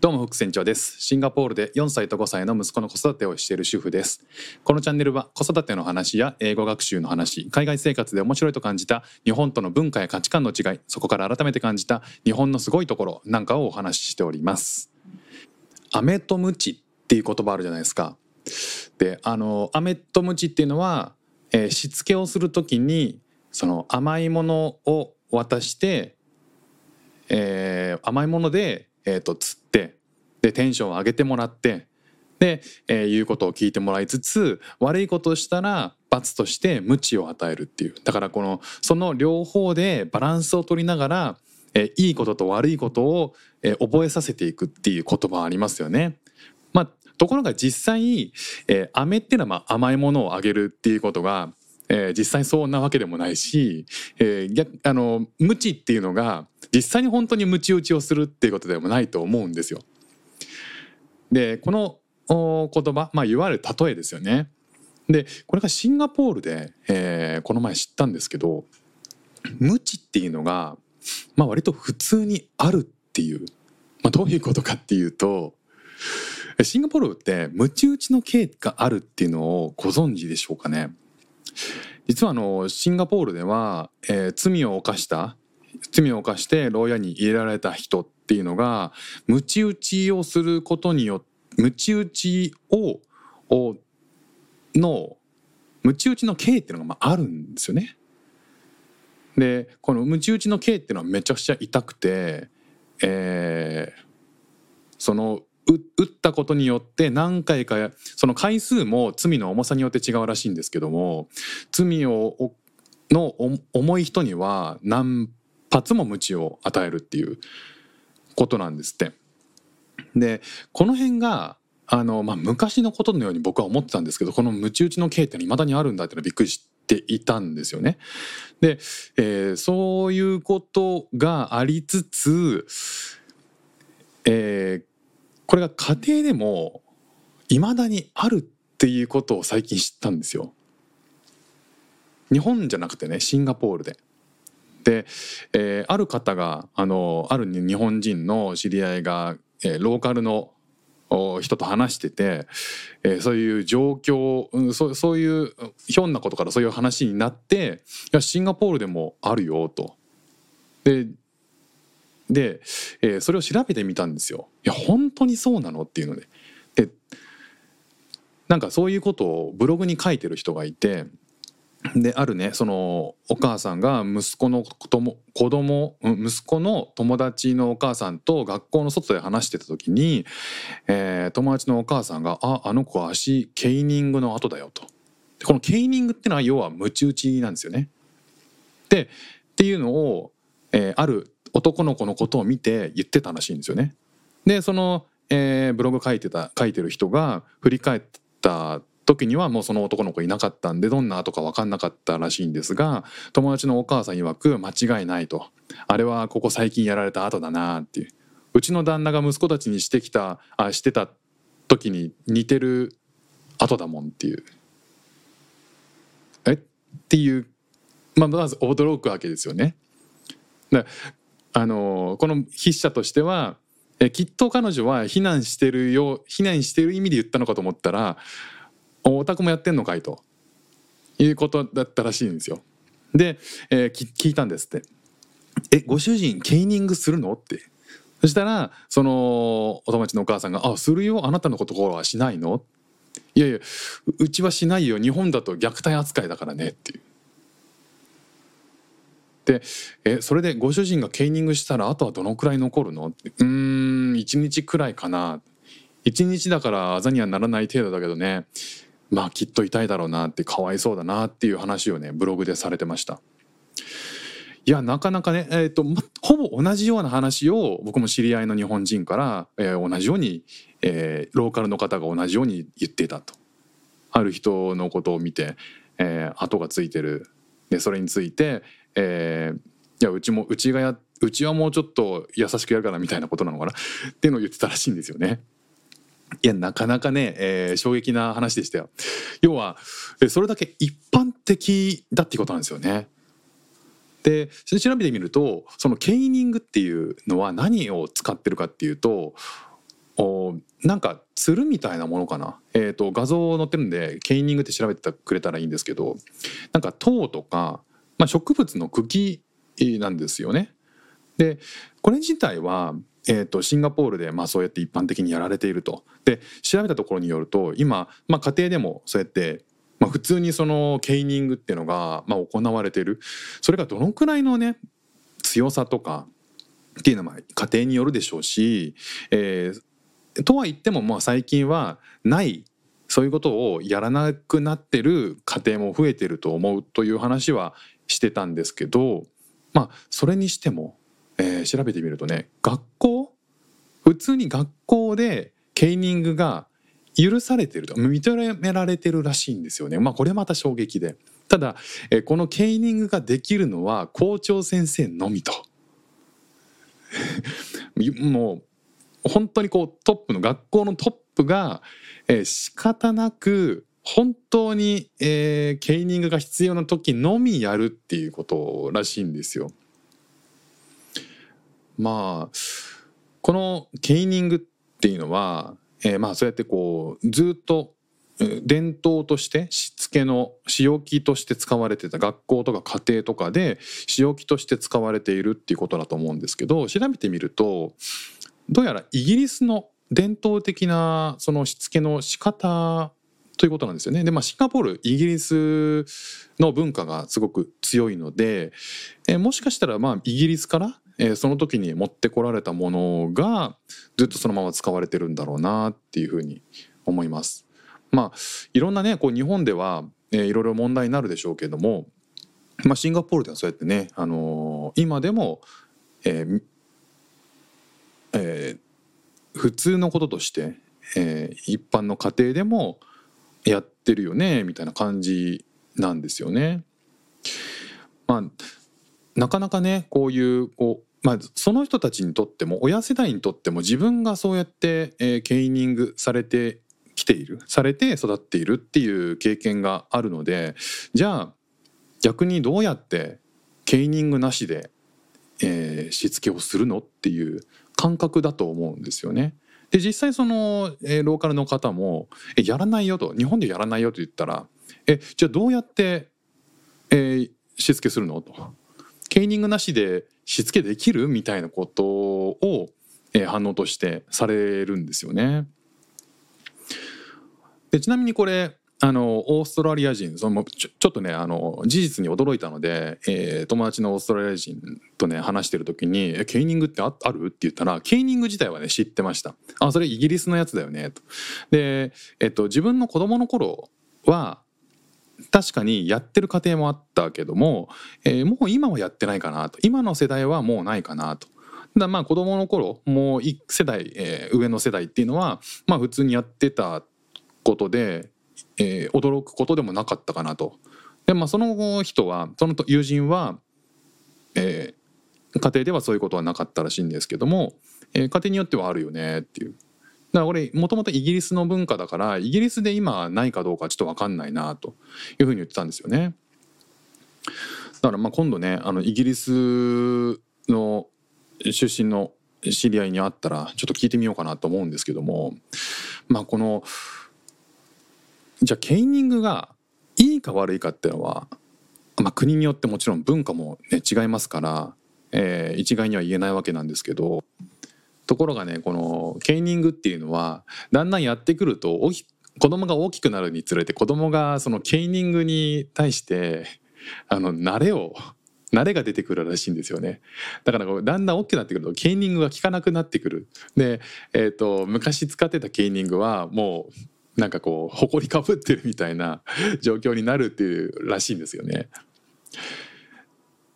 どうも副船長です。シンガポールで4歳と5歳の息子の子育てをしている主婦です。このチャンネルは子育ての話や英語学習の話海外生活で面白いと感じた日本との文化や価値観の違いそこから改めて感じた日本のすごいところなんかをお話ししております。飴とムチっていう言葉あるじゃないですか。であの飴とムチっていうのは、えー、しつけをするときにその甘いものを渡して、えー、甘いものでえーと、でテンションを上げてもらってで、えー、言うことを聞いてもらいつつ悪いことをしたら罰として鞭を与えるっていうだからこのその両方でバランスを取りながら、えー、いいことと悪いことを、えー、覚えさせていくっていう言葉ありますよね。まあ、ところが実際、えー、飴っていうのはまあ甘いものをあげるっていうことがえー、実際そんなわけでもないし、えー、逆あの無知っていうのが実際に本当にムチ打ちをするっていうことでもないと思うんですよ。でこの言葉、まあ、いわゆる例えですよね。でこれがシンガポールで、えー、この前知ったんですけど無知っていうのが、まあ、割と普通にあるっていう、まあ、どういうことかっていうとシンガポールってムチ打ちの刑があるっていうのをご存知でしょうかね実はあのシンガポールでは、えー、罪を犯した罪を犯して牢屋に入れられた人っっていうのが鞭打ちをすることによって鞭打ちをの鞭打ちの刑っていうのがまああるんですよね。でこの鞭打ちの刑っていうのはめちゃくちゃ痛くて、えー、その打ったことによって何回かその回数も罪の重さによって違うらしいんですけども罪をの重い人には何発も鞭を与えるっていうことなんですって。でこの辺があの、まあ、昔のことのように僕は思ってたんですけどこの鞭打ちの刑っていまだにあるんだっていうのはびっくりしていたんですよね。で、えー、そういうことがありつつ、えー、これが家庭でも未だにあるっていうことを最近知ったんですよ。日本じゃなくてねシンガポールで。で、えー、ある方があのある日本人の知り合いが、えー、ローカルの人と話してて、えー、そういう状況、うん、そそういうひょんなことからそういう話になっていやシンガポールでもあるよと。でで、えー、それを調べてみたんですよ。いや本当にそうなのっていうので。でなんかそういうことをブログに書いてる人がいてであるねそのお母さんが息子の子供子供息子の友達のお母さんと学校の外で話してた時に、えー、友達のお母さんが「ああの子は足ケイニングの後だよ」と。このケイニングってのは要はムチ打ちなんですよね。でっていうのを、えー、ある男の子のことを見て言ってたらしいんですよね。でその、えー、ブログ書いてた書いてる人が振り返った時にはもうその男の子いなかったんでどんな後か分かんなかったらしいんですが友達のお母さん曰く間違いないと。あれはここ最近やられた後だなっていう。うちの旦那が息子たちにしてきたあしてた時に似てる後だもんっていう。え？っていう。まあまず驚くわけですよね。だあのこの筆者としてはえきっと彼女は避難してるよ避難してる意味で言ったのかと思ったらお宅もやってんのかいと。いうことだったらしいんですよ。で、えー、聞いたんですって。えご主人ケイニングするの？って。そしたらそのお友達のお母さんが「あするよ。あなたのことはしないの?」いやいやうちはしないよ。日本だと虐待扱いだからね。っていう。でえそれでご主人がケイニングしたらあとはどのくらい残るの？って。うん1日くらいかな。1日だからあざにはならない程度だけどね。まあきっと痛いだろうなってかわいそうだなっていう話をねブログでされてました。いやなかなかね、えーとま、ほぼ同じような話を僕も知り合いの日本人から、えー、同じように、えー、ローカルの方が同じように言っていたと。ある人のことを見て、えー、跡がついてるでそれについて、えー、いやうちもうちがやうちはもうちょっと優しくやるからみたいなことなのかなっていうのを言ってたらしいんですよね。いやなかなかね、えー、衝撃な話でしたよ。要はそれだけ一般的だっていうことなんですよね。で調べてみるとそのケイニングっていうのは何を使ってるかっていうとおなんかつるみたいなものかな、えーと、画像載ってるんでケイニングって調べてくれたらいいんですけどなんか糖とか、まあ、植物の茎なんですよね。でこれ自体は、えーと、シンガポールでまあそうやって一般的にやられていると。で調べたところによると今、まあ、家庭でもそうやってまあ、普通にそのケイニングっていうのがまあ行われてるそれがどのくらいのね強さとかっていうのは家庭によるでしょうし、えー、とは言ってもまあ最近はないそういうことをやらなくなってる家庭も増えてると思うという話はしてたんですけどまあそれにしても、えー、調べてみるとね学校通に学校でケイニングが許されてると認められてるらしいんですよね。まあこれまた衝撃で。ただ、えこのケイニングができるのは校長先生のみと。もう本当にこうトップの学校のトップが、えー、仕方なく本当に、えー、ケイニングが必要な時のみやるっていうことらしいんですよ。まあこのケイニングっていうのは、えー、まあそうやってこうずっと伝統としてしつけの仕置きとして使われてた学校とか家庭とかで仕置きとして使われているっていうことだと思うんですけど調べてみるとどうやらイギリスの伝統的なそのしつけの仕方ということなんですよね。でまあシンガポールイギリスの文化がすごく強いので、え、もしかしたらまあイギリスから、えー、その時に持ってこられたものがずっとそのまま使われてるんだろうなっていうふうに思います。まあいろんなねこう日本では、えー、いろいろ問題になるでしょうけども、まあ、シンガポールではそうやってね、あのー、今でも、えーえー、普通のこととして、えー、一般の家庭でもやってるよねみたいな感じなんですよね。まあなかなかねこういうこうまあ、その人たちにとっても親世代にとっても自分がそうやって、えー、ケイニングされてきているされて育っているっていう経験があるのでじゃあ逆にどうやってケイニングなしで、えー、しつけをするのっていう感覚だと思うんですよね。で実際その、えー、ローカルの方も「えやらないよ」と「日本でやらないよ」と言ったら「えじゃあどうやって、えー、しつけするの?」と「ケイニングなしでしつけできる?」みたいなことを、えー、反応としてされるんですよね。でちなみにこれあのオーストラリア人そのちょちょっとねあの事実に驚いたので、えー、友達のオーストラリア人とね話してる時に「ケイニングってあある?」って言ったらケイニング自体はね知ってました「あそれイギリスのやつだよね」と。で、えっと、自分の子供の頃は確かにやってる家庭もあったけども、えー、もう今はやってないかなと今の世代はもうないかなと。だまあ子供の頃もう1世代、えー、上の世代っていうのはまあ普通にやってたことで、えー、驚くことでもなかったかなと。でまあその人はその友人は、えー、家庭ではそういうことはなかったらしいんですけども、えー、家庭によってはあるよねっていう。だから俺もともとイギリスの文化だからイギリスで今ないかどうかちょっと分かんないなというふうに言ってたんですよね。だからまあ今度ねあのイギリスの出身の知り合いに会ったらちょっと聞いてみようかなと思うんですけどもまあこのじゃあケイニングがいいか悪いかっていうのは、まあ、国によってもちろん文化も、ね、違いますから、えー、一概には言えないわけなんですけどところがねこのケイニングっていうのはだんだんやってくると子供が大きくなるにつれて子供がそのケイニングに対してあの慣れを慣れが出てくるらしいんですよねだからだんだん大きくなってくるとケイニングが効かなくなってくるで、えーと昔使ってたケイニングはもうなんかこう埃かぶってるみたいな状況になるっていうらしいんですよね。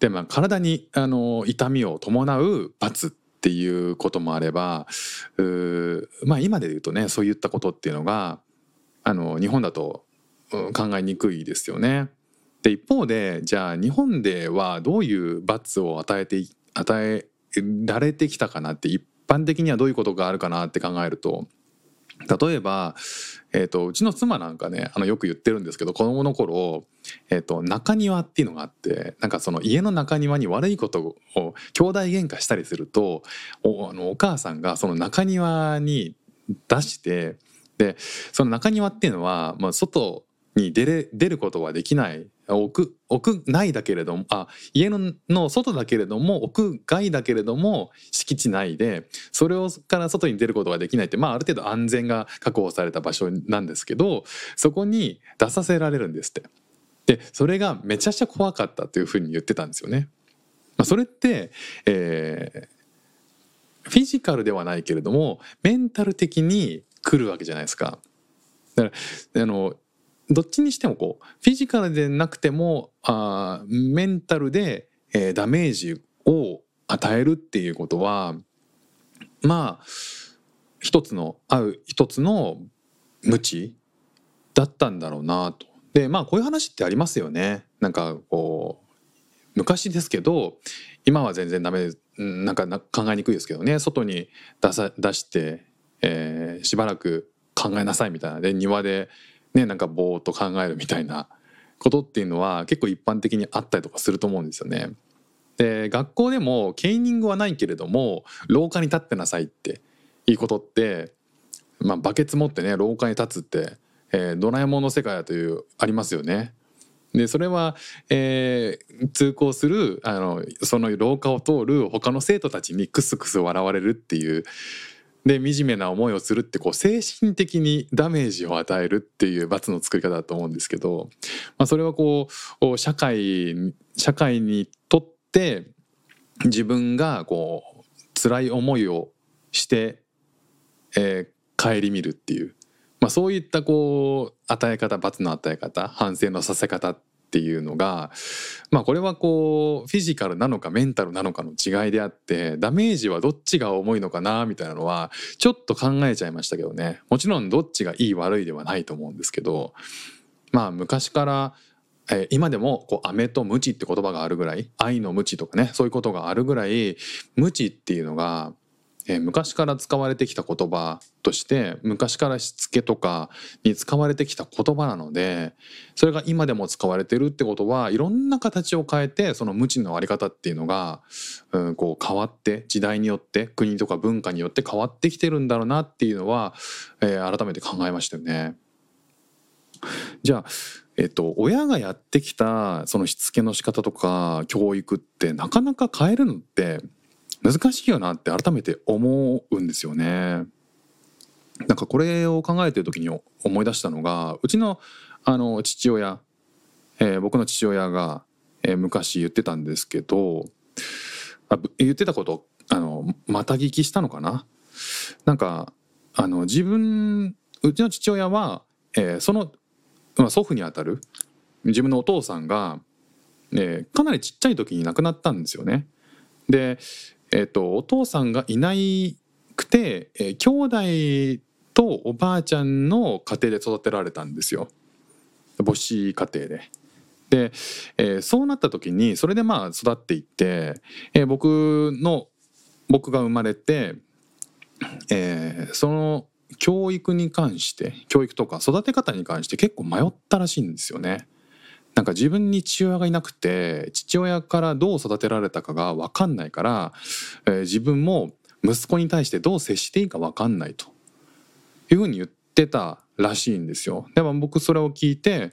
でまあ体にあの痛みを伴う罰っていうこともあればまあ今で言うとねそういったことっていうのがあの日本だと考えにくいですよね。で一方でじゃあ日本ではどういう罰を与えて与えられてきたかなって一般的にはどういうことがあるかなって考えると例えば、えーと、うちの妻なんかねあのよく言ってるんですけど子供の頃、えーと、中庭っていうのがあってなんかその家の中庭に悪いことを兄弟喧嘩したりするとおあのお母さんがその中庭に出してでその中庭っていうのは、まあ、外に出れ出ることはできない屋屋内だけれどもあ家のの外だけれども屋外だけれども敷地内でそれをから外に出ることができないってまあある程度安全が確保された場所なんですけどそこに出させられるんですって。でそれがめちゃくちゃ怖かったというふうに言ってたんですよね。まあ、それって、えー、フィジカルではないけれどもメンタル的に来るわけじゃないですか。だからあのどっちにしてもこうフィジカルでなくてもあメンタルで、えー、ダメージを与えるっていうことはまあ一つの合う一つの無知だったんだろうなと。でまあこういう話ってありますよね。なんかこう昔ですけど今は全然ダメなんか考えにくいですけどね外に出さ出して、えー、しばらく考えなさいみたいなで庭でねなんかぼーっと考えるみたいなことっていうのは結構一般的にあったりとかすると思うんですよね。で学校でもケーニングはないけれども廊下に立ってなさいっていいことって、まあ、バケツ持ってね廊下に立つって、えー、ドラえもんの世界だというありますよね。でそれは、えー、通行するあのその廊下を通る他の生徒たちにクスクス笑われるっていうで惨めな思いをするってこう精神的にダメージを与えるっていう罰の作り方だと思うんですけど、まあ、それはこう社会社会にとって自分がこう辛い思いをして、えー、顧みるっていう、まあ、そういったこう与え方罰の与え方反省のさせ方っていうのがまあこれはこうフィジカルなのかメンタルなのかの違いであってダメージはどっちが重いのかなみたいなのはちょっと考えちゃいましたけどね。もちろんどっちがいい悪いではないと思うんですけどまあ昔からえ今でもこう飴とムチって言葉があるぐらい愛のムチとかねそういうことがあるぐらいムチっていうのがえー、昔から使われてきた言葉として昔からしつけとかに使われてきた言葉なのでそれが今でも使われてるってことはいろんな形を変えてその無知のあり方っていうのが、うん、こう変わって時代によって国とか文化によって変わってきてるんだろうなっていうのは、えー、改めて考えましたよね。じゃあえっと、親がやってきたそのしつけの仕方とか教育ってなかなか変えるのって難しいよなって改めて思うんですよね。なんかこれを考えてる時に思い出したのがうちのあの父親、えー、僕の父親が、えー、昔言ってたんですけどあ言ってたことあのまた聞きしたのかな？なんかあの自分うちの父親は、えー、その、まあ、祖父にあたる自分のお父さんが、えー、かなりちっちゃい時に亡くなったんですよね。で、えーと、お父さんがいなくて、えー、兄弟とおばあちゃんの家庭で育てられたんですよ母子家庭で。で、えー、そうなった時にそれでまあ育っていって、えー、僕の僕が生まれて、えー、その教育に関して教育とか育て方に関して結構迷ったらしいんですよね。なんか自分に父親がいなくて父親からどう育てられたかが分かんないから、えー、自分も息子に対してどう接していいか分かんないというふうに言ってたらしいんですよ。でも僕それを聞いて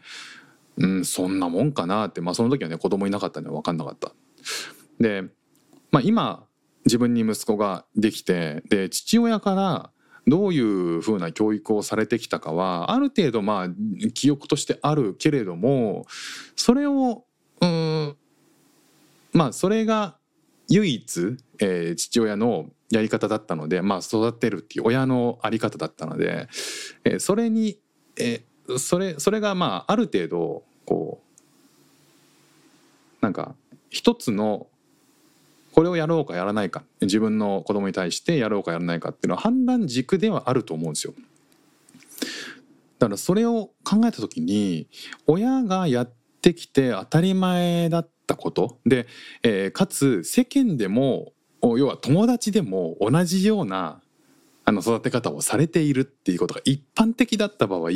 うんそんなもんかなってまあその時はね子供いなかったんで分かんなかった。で、まあ、今自分に息子ができてで父親からどういうふうな教育をされてきたかはある程度まあ記憶としてあるけれどもそれをうんまあそれが唯一、えー、父親のやり方だったので、まあ、育てるっていう親の在り方だったので、えー、それに、えー、それそれがまあある程度こうなんか一つのこれをやろうかやらないか。自分の子供に対してやろうかやらないかっていうのは判断軸ではあると思うんですよ。だからそれを考えた時に親がやってきて当たり前だったこと。で、えー、かつ世間でも要は友達でも同じようなあの育て方をされているっていうことが一般的だった場合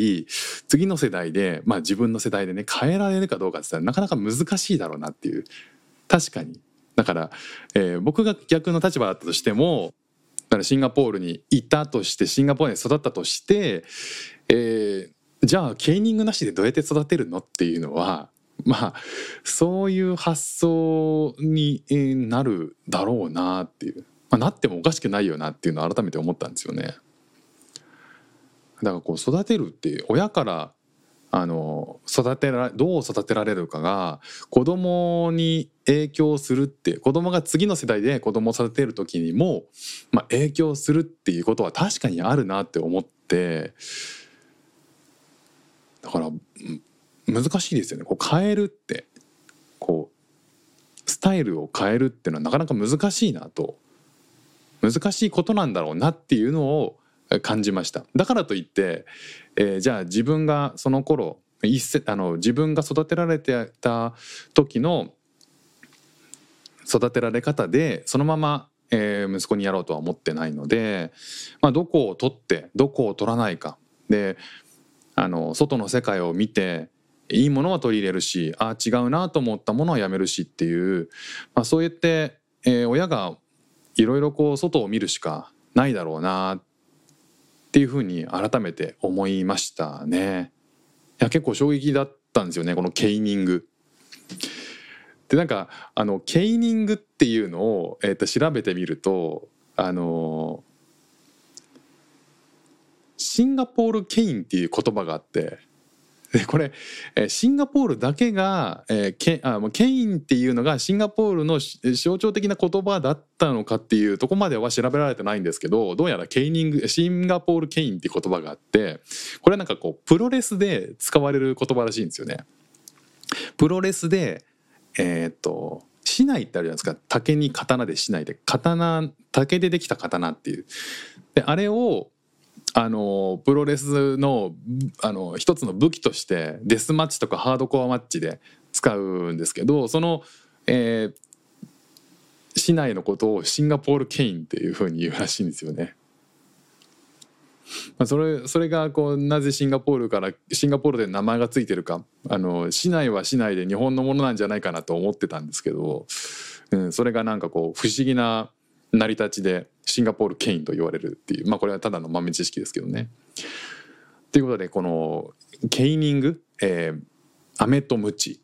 次の世代で、まあ、自分の世代でね変えられるかどうかって言ったらなかなか難しいだろうなっていう。確かに。だから、えー、僕が逆の立場だったとしてもからシンガポールにいたとしてシンガポールに育ったとして、えー、じゃあケーニングなしでどうやって育てるのっていうのはまあそういう発想になるだろうなっていう、まあ、なってもおかしくないよなっていうのを改めて思ったんですよね。だからこう育てるって親からあの育てらどう育てられるかが子供に影響するって子供が次の世代で子供を育てる時にも、まあ、影響するっていうことは確かにあるなって思ってだから難しいですよね。こう変えるってこうスタイルを変えるっていうのはなかなか難しいなと。難しいことなんだろうなっていうのを感じました。だからといって、えー、じゃあ自分がその頃一世あの自分が育てられてた時の育てられ方でそのまま、えー、息子にやろうとは思ってないので、まあ、どこを取ってどこを取らないか。であの外の世界を見ていいものは取り入れるしああ違うなと思ったものはやめるしっていう、まあ、そうやって、えー、親がいろいろこう外を見るしかないだろうなってっていうふうに改めて思いましたね。いや結構衝撃だったんですよねこのケイニング。でなんかあのケイニングっていうのを、えー、と調べてみるとあのシンガポールケインっていう言葉があってでこれシンガポールだけが、えー、ケあケインっていうのがシンガポールの象徴的な言葉だったのかっていうとこまでは調べられてないんですけどどうやらケイニングシンガポールケインっていう言葉があってこれはなんかこうプロレスで使われる言葉らしいんですよね。プロレスでえー、っと竹刀ってあるじゃないですか竹に刀で竹刀で刀竹でできた刀っていうであれをあのプロレスのあの一つの武器としてデスマッチとかハードコアマッチで使うんですけどその、えー、市内のことをシンガポールケインっていうふうに言うらしいんですよね。まあ、それそれがこうなぜシンガポールからシンガポールで名前が付いてるかあの市内は市内で日本のものなんじゃないかなと思ってたんですけど、うん、それがなんかこう不思議な成り立ちでシンガポールケインと言われるっていうまあこれはただの豆知識ですけどね。ということでこのケイニング、えー、飴とムチ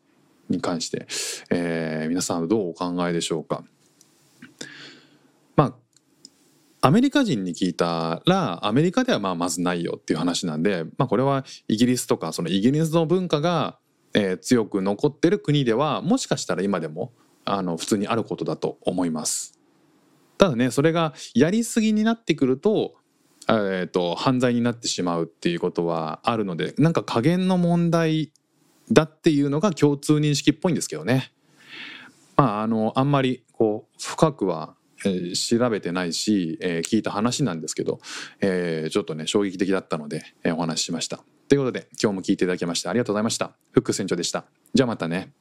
に関して、え、皆さんどうお考えでしょうか。まあアメリカ人に聞いたらアメリカではまあまずないよっていう話なんで、まあ、これはイギリスとかそのイギリスの文化が、え、強く残ってる国ではもしかしたら今でもあの普通にあることだと思います。ただねそれがやりすぎになってくると,、えーと、犯罪になってしまうっていうことはあるのでなんか加減の問題だっていうのが共通認識っぽいんですけどね。まああのあんまりこう深くはえ、調べてないし、えー、聞いた話なんですけど、えー、ちょっとね衝撃的だったので、えお話ししました。ということで今日も聞いていただきましてありがとうございました。フック船長でした。じゃあまたね。